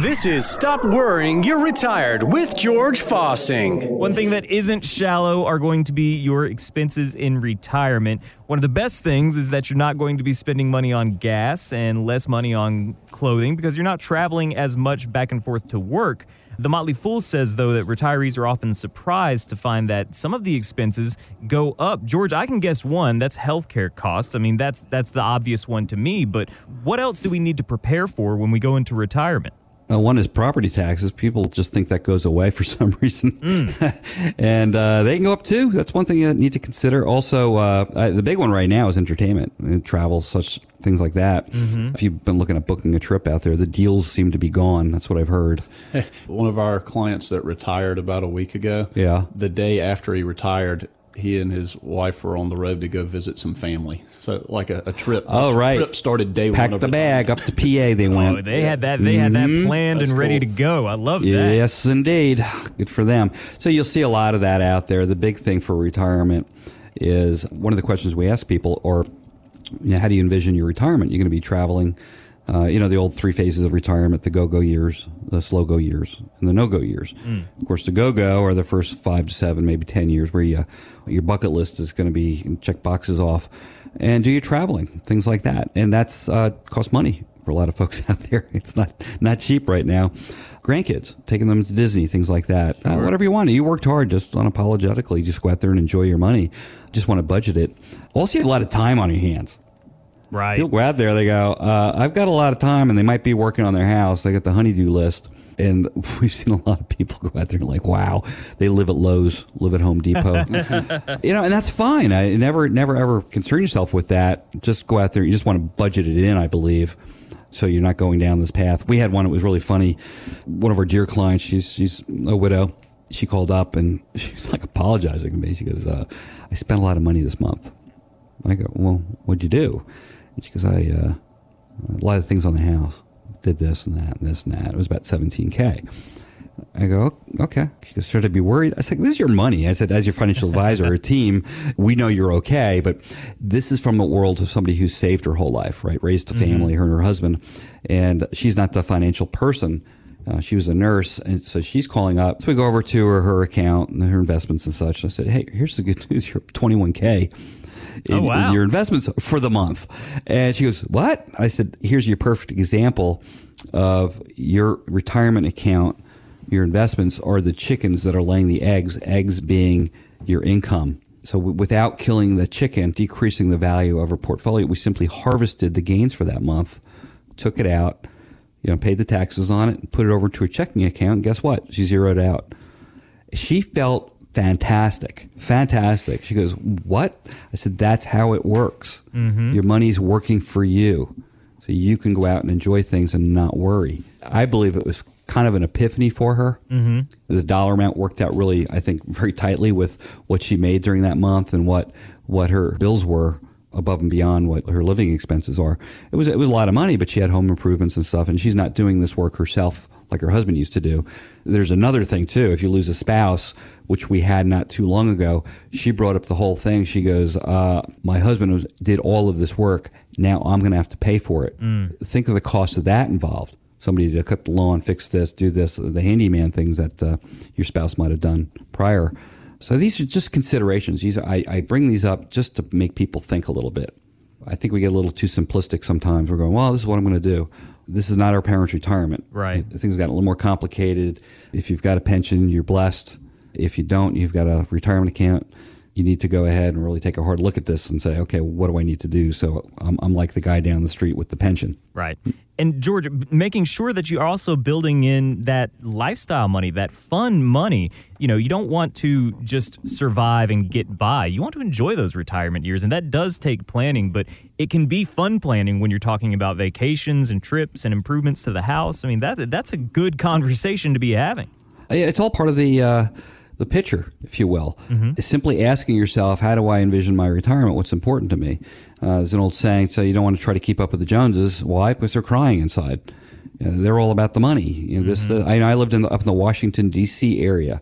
This is Stop Worrying You're Retired with George Fossing. One thing that isn't shallow are going to be your expenses in retirement. One of the best things is that you're not going to be spending money on gas and less money on clothing because you're not traveling as much back and forth to work. The Motley Fool says, though, that retirees are often surprised to find that some of the expenses go up. George, I can guess one. That's healthcare costs. I mean, that's that's the obvious one to me. But what else do we need to prepare for when we go into retirement? Uh, one is property taxes. People just think that goes away for some reason, mm. and uh, they can go up too. That's one thing you need to consider. Also, uh, the big one right now is entertainment, and travel, such things like that. Mm-hmm. If you've been looking at booking a trip out there, the deals seem to be gone. That's what I've heard. one of our clients that retired about a week ago. Yeah, the day after he retired, he and his wife were on the road to go visit some family. So like a, a trip. Oh, a right. Trip started day Packed one. the bag up to PA. They went. Oh, they had that. They had that mm-hmm. planned That's and ready cool. to go. I love that. Yes, indeed. Good for them. So you'll see a lot of that out there. The big thing for retirement is one of the questions we ask people, or you know, how do you envision your retirement? You're going to be traveling uh, you know, the old three phases of retirement the go go years, the slow go years, and the no go years. Mm. Of course, the go go are the first five to seven, maybe 10 years where you, your bucket list is going to be check boxes off and do your traveling, things like that. And that's uh, cost money for a lot of folks out there. It's not, not cheap right now. Grandkids, taking them to Disney, things like that. Uh, sure. Uh, whatever you want. You worked hard, just unapologetically. Just go out there and enjoy your money. Just want to budget it. Also, you have a lot of time on your hands. Right. People go out there, they go, uh, I've got a lot of time, and they might be working on their house. They got the honeydew list. And we've seen a lot of people go out there and like, wow, they live at Lowe's, live at Home Depot, you know, and that's fine. I never, never, ever concern yourself with that. Just go out there. You just want to budget it in, I believe, so you're not going down this path. We had one that was really funny. One of our dear clients, she's she's a widow. She called up and she's like apologizing to me. She goes, uh, "I spent a lot of money this month." I go, "Well, what'd you do?" And she goes, I, uh, a lot of things on the house, did this and that and this and that. It was about 17K. I go, okay. She goes, should I be worried? I said, this is your money. I said, as your financial advisor or team, we know you're okay, but this is from a world of somebody who saved her whole life, right? Raised a mm-hmm. family, mm-hmm. her and her husband, and she's not the financial person. Uh, she was a nurse, and so she's calling up. So we go over to her, her account and her investments and such. And I said, hey, here's the good news. You're 21K in, oh, wow. in your investments for the month. And she goes, What? I said, Here's your perfect example of your retirement account. Your investments are the chickens that are laying the eggs, eggs being your income. So without killing the chicken, decreasing the value of her portfolio, we simply harvested the gains for that month, took it out, you know, paid the taxes on it, and put it over to a checking account. And guess what? She zeroed out. She felt fantastic, fantastic. She goes, What? I said, That's how it works. Mm-hmm. Your money's working for you. So you can go out and enjoy things and not worry. I believe it was kind of an epiphany for her. Mm-hmm. The dollar amount worked out really, I think, very tightly with what she made during that month and what, what her bills were above and beyond what her living expenses are. It was it was a lot of money, but she had home improvements and stuff, and she's not doing this work herself like her husband used to do. There's another thing too. If you lose a spouse, which we had not too long ago, she brought up the whole thing. She goes, uh, "My husband was, did all of this work. Now I'm going to have to pay for it. Mm. Think of the cost of that involved." Somebody to cut the lawn, fix this, do this, the handyman things that uh, your spouse might have done prior. So these are just considerations. These are, I, I bring these up just to make people think a little bit. I think we get a little too simplistic sometimes. We're going, well, this is what I'm going to do. This is not our parents' retirement. Right. Things got a little more complicated. If you've got a pension, you're blessed. If you don't, you've got a retirement account you need to go ahead and really take a hard look at this and say, okay, what do I need to do? So I'm, I'm like the guy down the street with the pension. Right. And George, making sure that you are also building in that lifestyle money, that fun money. You know, you don't want to just survive and get by. You want to enjoy those retirement years. And that does take planning, but it can be fun planning when you're talking about vacations and trips and improvements to the house. I mean, that that's a good conversation to be having. It's all part of the. Uh, the picture, if you will. Mm-hmm. Simply asking yourself, how do I envision my retirement? What's important to me? Uh, there's an old saying, so you don't want to try to keep up with the Joneses. Why? Because they're crying inside. You know, they're all about the money. You know, this, mm-hmm. I, I, lived in the, up in the Washington D.C. area.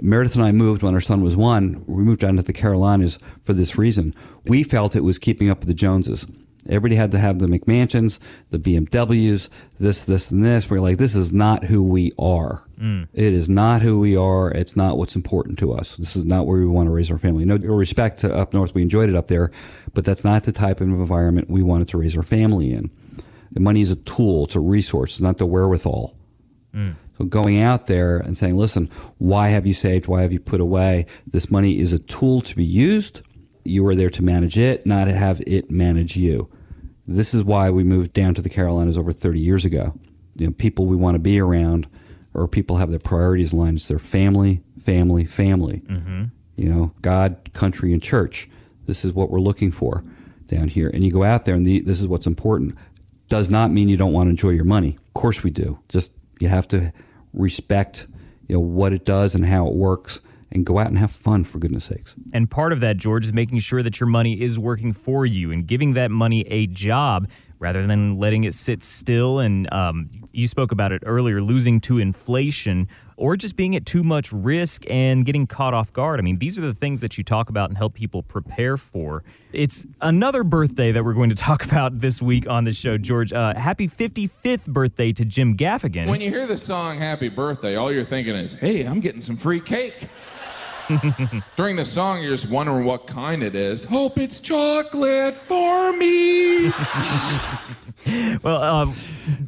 Meredith and I moved when our son was one. We moved down to the Carolinas for this reason. We felt it was keeping up with the Joneses. Everybody had to have the McMansions, the BMWs, this, this, and this. We're like, this is not who we are. Mm. It is not who we are. It's not what's important to us. This is not where we want to raise our family. No respect to up north. We enjoyed it up there, but that's not the type of environment we wanted to raise our family in. And money is a tool. It's a resource. It's not the wherewithal. Mm. So going out there and saying, listen, why have you saved? Why have you put away? This money is a tool to be used. You are there to manage it, not have it manage you. This is why we moved down to the Carolinas over 30 years ago. You know, people we want to be around or people have their priorities aligned. It's their family, family, family. Mm-hmm. You know, God, country, and church. This is what we're looking for down here. And you go out there and the, this is what's important. Does not mean you don't want to enjoy your money. Of course we do. Just you have to respect you know what it does and how it works and go out and have fun for goodness sakes. And part of that, George, is making sure that your money is working for you and giving that money a job rather than letting it sit still. And um, you spoke about it earlier losing to inflation or just being at too much risk and getting caught off guard. I mean, these are the things that you talk about and help people prepare for. It's another birthday that we're going to talk about this week on the show, George. Uh, happy 55th birthday to Jim Gaffigan. When you hear the song Happy Birthday, all you're thinking is, hey, I'm getting some free cake. During the song, you're just wondering what kind it is. Hope it's chocolate for me. Well, uh,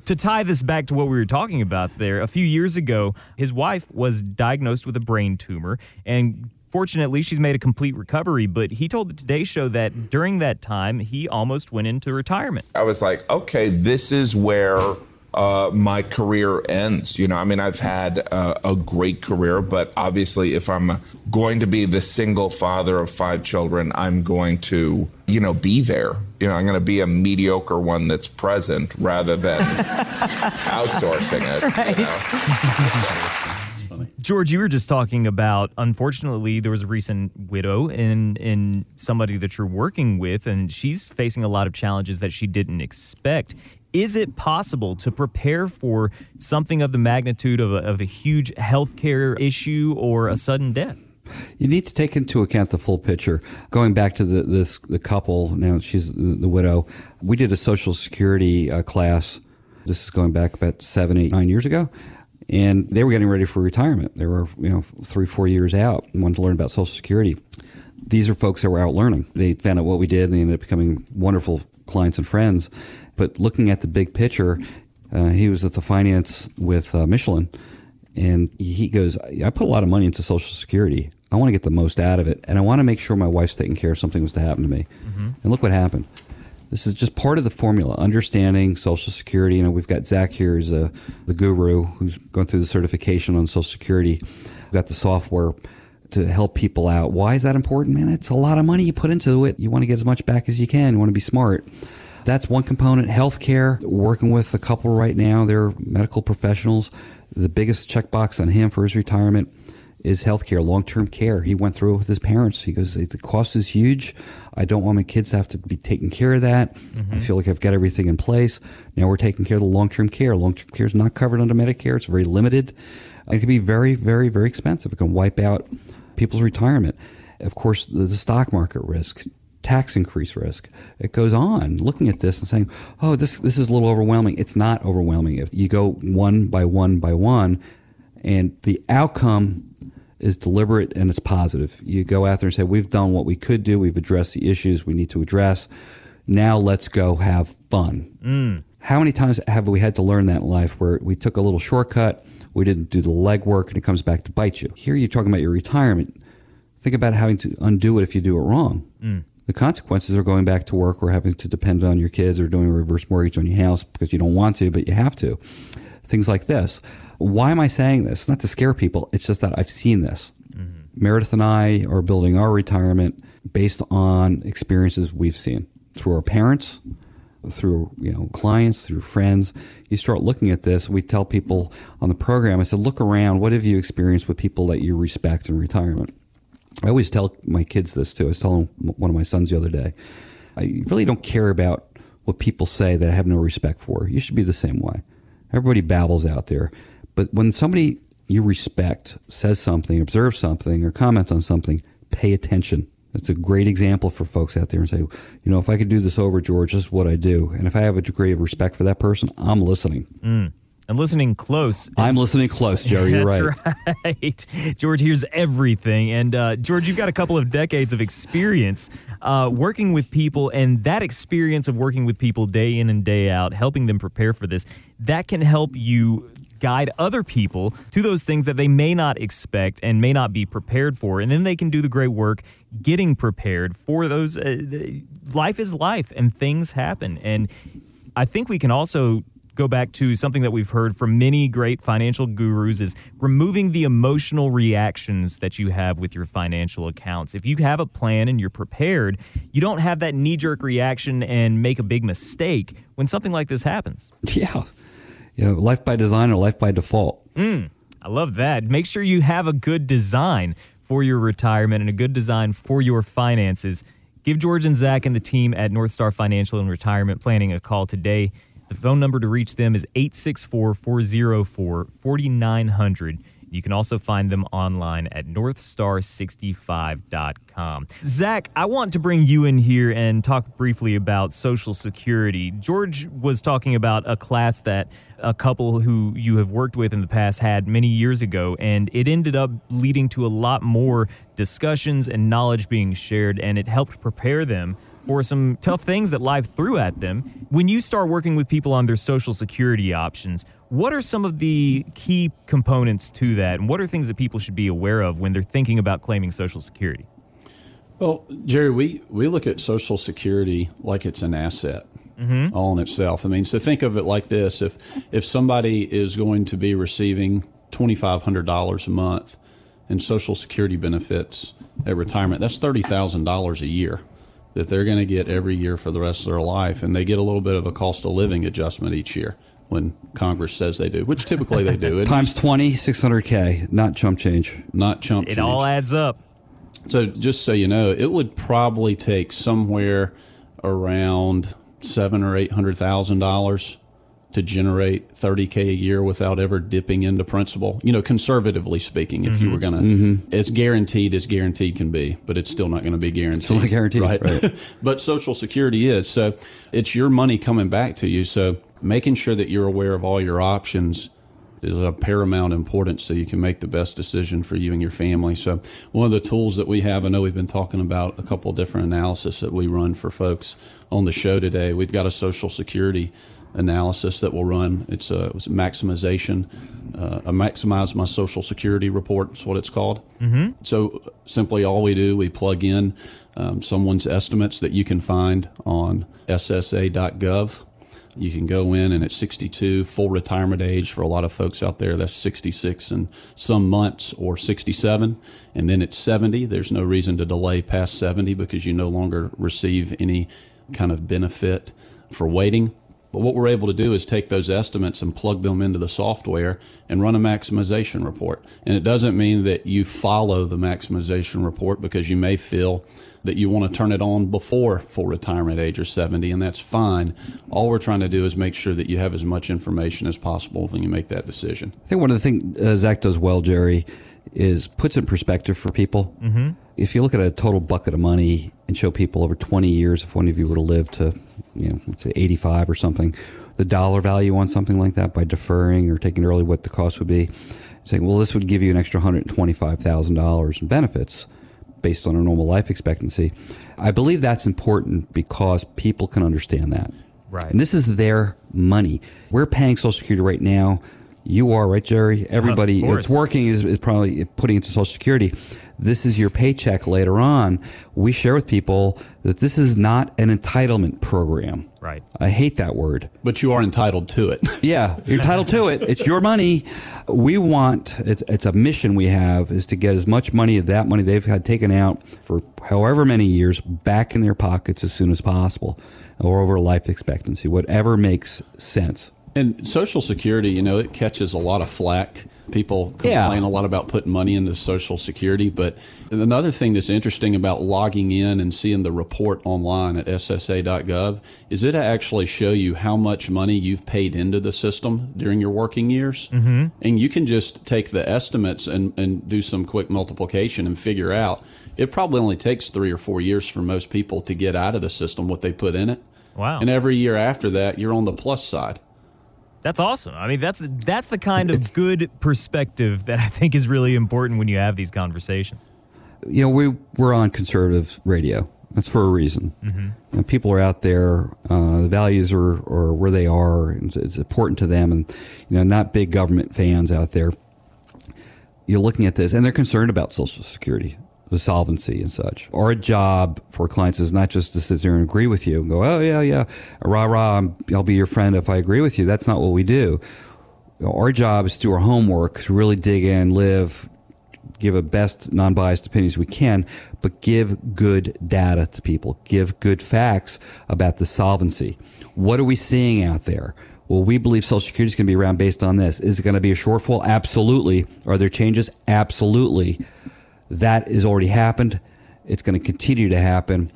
to tie this back to what we were talking about there, a few years ago, his wife was diagnosed with a brain tumor, and fortunately, she's made a complete recovery. But he told the Today Show that during that time, he almost went into retirement. I was like, okay, this is where uh, my career ends. You know, I mean, I've had uh, a great career, but obviously, if I'm going to be the single father of five children, I'm going to, you know, be there. You know, I'm going to be a mediocre one that's present rather than outsourcing it. you know? George, you were just talking about. Unfortunately, there was a recent widow in in somebody that you're working with, and she's facing a lot of challenges that she didn't expect. Is it possible to prepare for something of the magnitude of a, of a huge healthcare issue or a sudden death? You need to take into account the full picture. Going back to the this the couple now, she's the, widow. We did a Social Security uh, class. This is going back about seven, eight, nine years ago, and they were getting ready for retirement. They were you know three, four years out and wanted to learn about Social Security. These are folks that were out learning. They found out what we did, and they ended up becoming wonderful clients and friends. But looking at the big picture, uh, he was at the finance with uh, Michelin, and he goes, I put a lot of money into Social Security. I want to get the most out of it, and I want to make sure my wife's taken care of something was to happen to me. And look what happened. This is just part of the formula, understanding Social Security. You know, we've got Zach here, who's uh, the guru who's going through the certification on Social Security. We've got the software to help people out. Why is that important, man? It's a lot of money you put into it. You want to get as much back as you can. You want to be smart. That's one component. Healthcare, working with a couple right now. They're medical professionals. The biggest checkbox on him for his retirement is healthcare, long term care. He went through it with his parents. He goes, the cost is huge. I don't want my kids to have to be taking care of that. I mm-hmm. feel like I've got everything in place. Now we're taking care of the long term care. Long term care is not covered under Medicare. It's very limited. It can be very, very, very expensive. It can wipe out people's retirement. Of course, the stock market risk, tax increase risk. It goes on looking at this and saying, oh, this, this is a little overwhelming. It's not overwhelming. If you go one by one by one, and the outcome is deliberate and it's positive. You go out there and say, we've done what we could do. We've addressed the issues we need to address. Now let's go have fun. Mm. How many times have we had to learn that in life where we took a little shortcut, we didn't do the legwork, and it comes back to bite you? Here you're talking about your retirement. Think about having to undo it if you do it wrong. Mm. The consequences are going back to work or having to depend on your kids or doing a reverse mortgage on your house because you don't want to, but you have to. Things like this. Why am I saying this? Not to scare people. It's just that I've seen this. Mm-hmm. Meredith and I are building our retirement based on experiences we've seen through our parents, through you know clients, through friends. You start looking at this. We tell people on the program. I said, look around. What have you experienced with people that you respect in retirement? I always tell my kids this too. I was telling one of my sons the other day. I really don't care about what people say that I have no respect for. You should be the same way. Everybody babbles out there. But when somebody you respect says something, observes something, or comments on something, pay attention. That's a great example for folks out there and say, you know, if I could do this over, George, this is what I do. And if I have a degree of respect for that person, I'm listening. Mm. And listening close. I'm listening close, Jerry. You're right. right. George hears everything. And uh, George, you've got a couple of decades of experience uh, working with people, and that experience of working with people day in and day out, helping them prepare for this, that can help you guide other people to those things that they may not expect and may not be prepared for. And then they can do the great work getting prepared for those. Uh, life is life, and things happen. And I think we can also go back to something that we've heard from many great financial gurus is removing the emotional reactions that you have with your financial accounts. If you have a plan and you're prepared, you don't have that knee jerk reaction and make a big mistake when something like this happens. Yeah. Know, life by design or life by default. Mm, I love that. Make sure you have a good design for your retirement and a good design for your finances. Give George and Zach and the team at North Star Financial and Retirement Planning a call today. The phone number to reach them is 864 404 4900. You can also find them online at northstar65.com. Zach, I want to bring you in here and talk briefly about Social Security. George was talking about a class that a couple who you have worked with in the past had many years ago, and it ended up leading to a lot more discussions and knowledge being shared, and it helped prepare them for some tough things that life threw at them. When you start working with people on their social security options, what are some of the key components to that? And what are things that people should be aware of when they're thinking about claiming social security? Well, Jerry, we, we look at Social Security like it's an asset mm-hmm. all in itself. I mean, so think of it like this: if if somebody is going to be receiving twenty five hundred dollars a month in Social Security benefits at retirement, that's thirty thousand dollars a year that they're going to get every year for the rest of their life, and they get a little bit of a cost of living adjustment each year when Congress says they do, which typically they do. It, Times 20, 600K, not chump change. not chump It change. It all adds up. So just so you know, it would probably take somewhere around seven or eight hundred thousand dollars to generate thirty k a year without ever dipping into principal. You know, conservatively speaking, if you were going to, mm-hmm. mm-hmm. as guaranteed as guaranteed can be, but it's still not going to be guaranteed. Still not guaranteed, right. but Social Security is. So it's your money coming back to you. So making sure that you're aware of all your options is of paramount importance so you can make the best decision for you and your family. So one of the tools that we have, I know we've been talking about a couple of different analysis that we run for folks on the show today. We've got a Social Security analysis that we'll run. It's a, it's a maximization, uh, a maximize my Social Security report. Is what it's called. Mm-hmm. So simply, all we do we plug in um, someone's estimates that you can find on SSA.gov. You can go in and at 62, full retirement age for a lot of folks out there, that's 66 and some months or 67. And then at 70, there's no reason to delay past 70 because you no longer receive any kind of benefit for waiting. But what we're able to do is take those estimates and plug them into the software and run a maximization report. And it doesn't mean that you follow the maximization report because you may feel that you want to turn it on before full retirement age or 70, and that's fine. All we're trying to do is make sure that you have as much information as possible when you make that decision. I think one of the things uh, Zach does well, Jerry, is puts in perspective for people. Mm-hmm. If you look at a total bucket of money and show people over 20 years, if one of you were to live to, you know, let's say 85 or something, the dollar value on something like that by deferring or taking early what the cost would be, saying, well, this would give you an extra $125,000 in benefits based on a normal life expectancy. I believe that's important because people can understand that. Right. And this is their money. We're paying Social Security right now. You are, right, Jerry? Everybody that's working is, is probably putting into Social Security. This is your paycheck later on. We share with people that this is not an entitlement program. Right. I hate that word. But you are entitled to it. Yeah, you're entitled to it. It's your money. We want it's, it's a mission we have is to get as much money of that money they've had taken out for however many years back in their pockets as soon as possible, or over life expectancy, whatever makes sense. And Social Security, you know, it catches a lot of flack. People complain Yeah. a lot about putting money into Social Security, but another thing that's interesting about logging in and seeing the report online at SSA.gov is it actually show you how much money you've paid into the system during your working years, mm-hmm. and you can just take the estimates and, and do some quick multiplication and figure out. It probably only takes three or four years for most people to get out of the system what they put in it. Wow. And every year after that, you're on the plus side. That's awesome. I mean, that's that's the kind of good perspective that I think is really important when you have these conversations. you know, we we're on conservative radio. That's for a reason. You know, people are out there. Uh, the values are, are where they are. And it's, it's important to them, and you know, not big government fans out there. You're looking at this, and they're concerned about Social Security, the solvency, and such. Our job for clients is not just to sit there and agree with you and go, "Oh yeah, yeah, rah rah, I'll be your friend if I agree with you." That's not what we do. Our job is to do our homework, to really dig in, live, give a best non-biased opinions we can, but give good data to people. Give good facts about the solvency. What are we seeing out there? Well, we believe Social Security is going to be around based on this. Is it going to be a shortfall? Absolutely. Are there changes? Absolutely. That has already happened. It's going to continue to happen.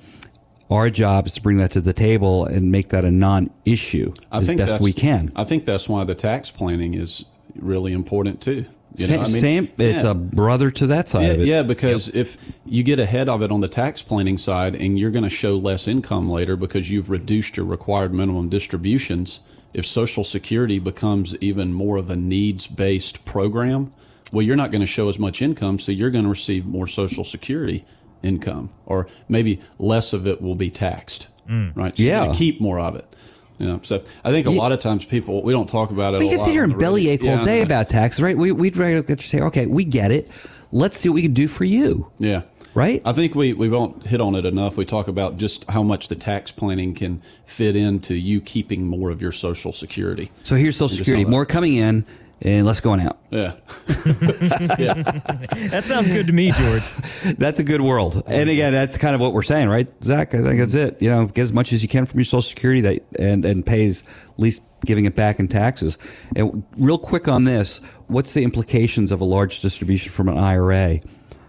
Our job is to bring that to the table and make that a non-issue I as think best we can. I think that's why the tax planning is really important too. You know, I mean. It's yeah. a brother to that side Yeah, of it. yeah, because if you get ahead of it on the tax planning side and you're going to show less income later because you've reduced your required minimum distributions, if Social Security becomes even more of a needs based program, well, you're not going to show as much income, so you're going to receive more Social Security income, or maybe less of it will be taxed, mm. right? So you're Yeah. keep more of it. You know, so I think a lot of times people we don't talk about it. We can sit here on and the bellyache all I day about taxes, right? We, we'd rather get to say, okay, we get it. Let's see what we can do for you, Yeah. right? I think we, we won't hit on it enough. We talk about just how much the tax planning can fit into you keeping more of your Social Security. So here's Social Security, more coming in and let's go on out. Yeah. That sounds good to me, George. That's a good world. And again, that's kind of what we're saying, right, Zach? I think that's it. You know, get as much as you can from your Social Security that and and pays least giving it back in taxes. And real quick on this, what's the implications of a large distribution from an IRA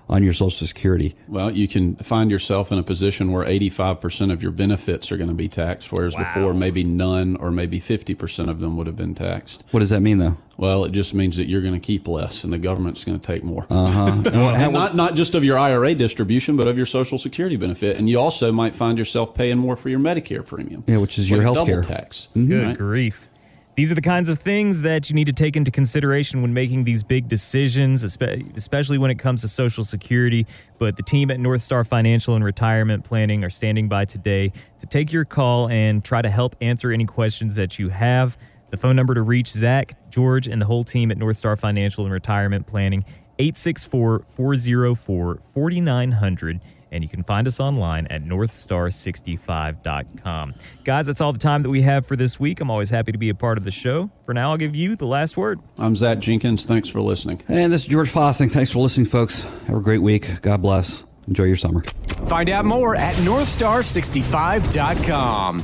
on your Social Security? Well, you can find yourself in a position where 85% of your benefits are going to be taxed, whereas before maybe none or maybe 50% of them would have been taxed. What does that mean, though? Well, it just means that you're going to keep less and the government's going to take more. Uh-huh. and not, not just of your IRA distribution, but of your Social Security benefit. And you also might find yourself paying more for your Medicare premium. Yeah, which is your health care. Double tax. Good right? grief. These are the kinds of things that you need to take into consideration when making these big decisions, especially when it comes to Social Security. But the team at North Star Financial and Retirement Planning are standing by today to take your call and try to help answer any questions that you have. The phone number to reach Zach, George, and the whole team at North Star Financial and Retirement Planning, 864 404 4900 and you can find us online at northstar65.com. Guys, that's all the time that we have for this week. I'm always happy to be a part of the show. For now, I'll give you the last word. I'm Zach Jenkins. Thanks for listening. And this is George Fossing. Thanks for listening, folks. Have a great week. God bless. Enjoy your summer. Find out more at northstar65.com.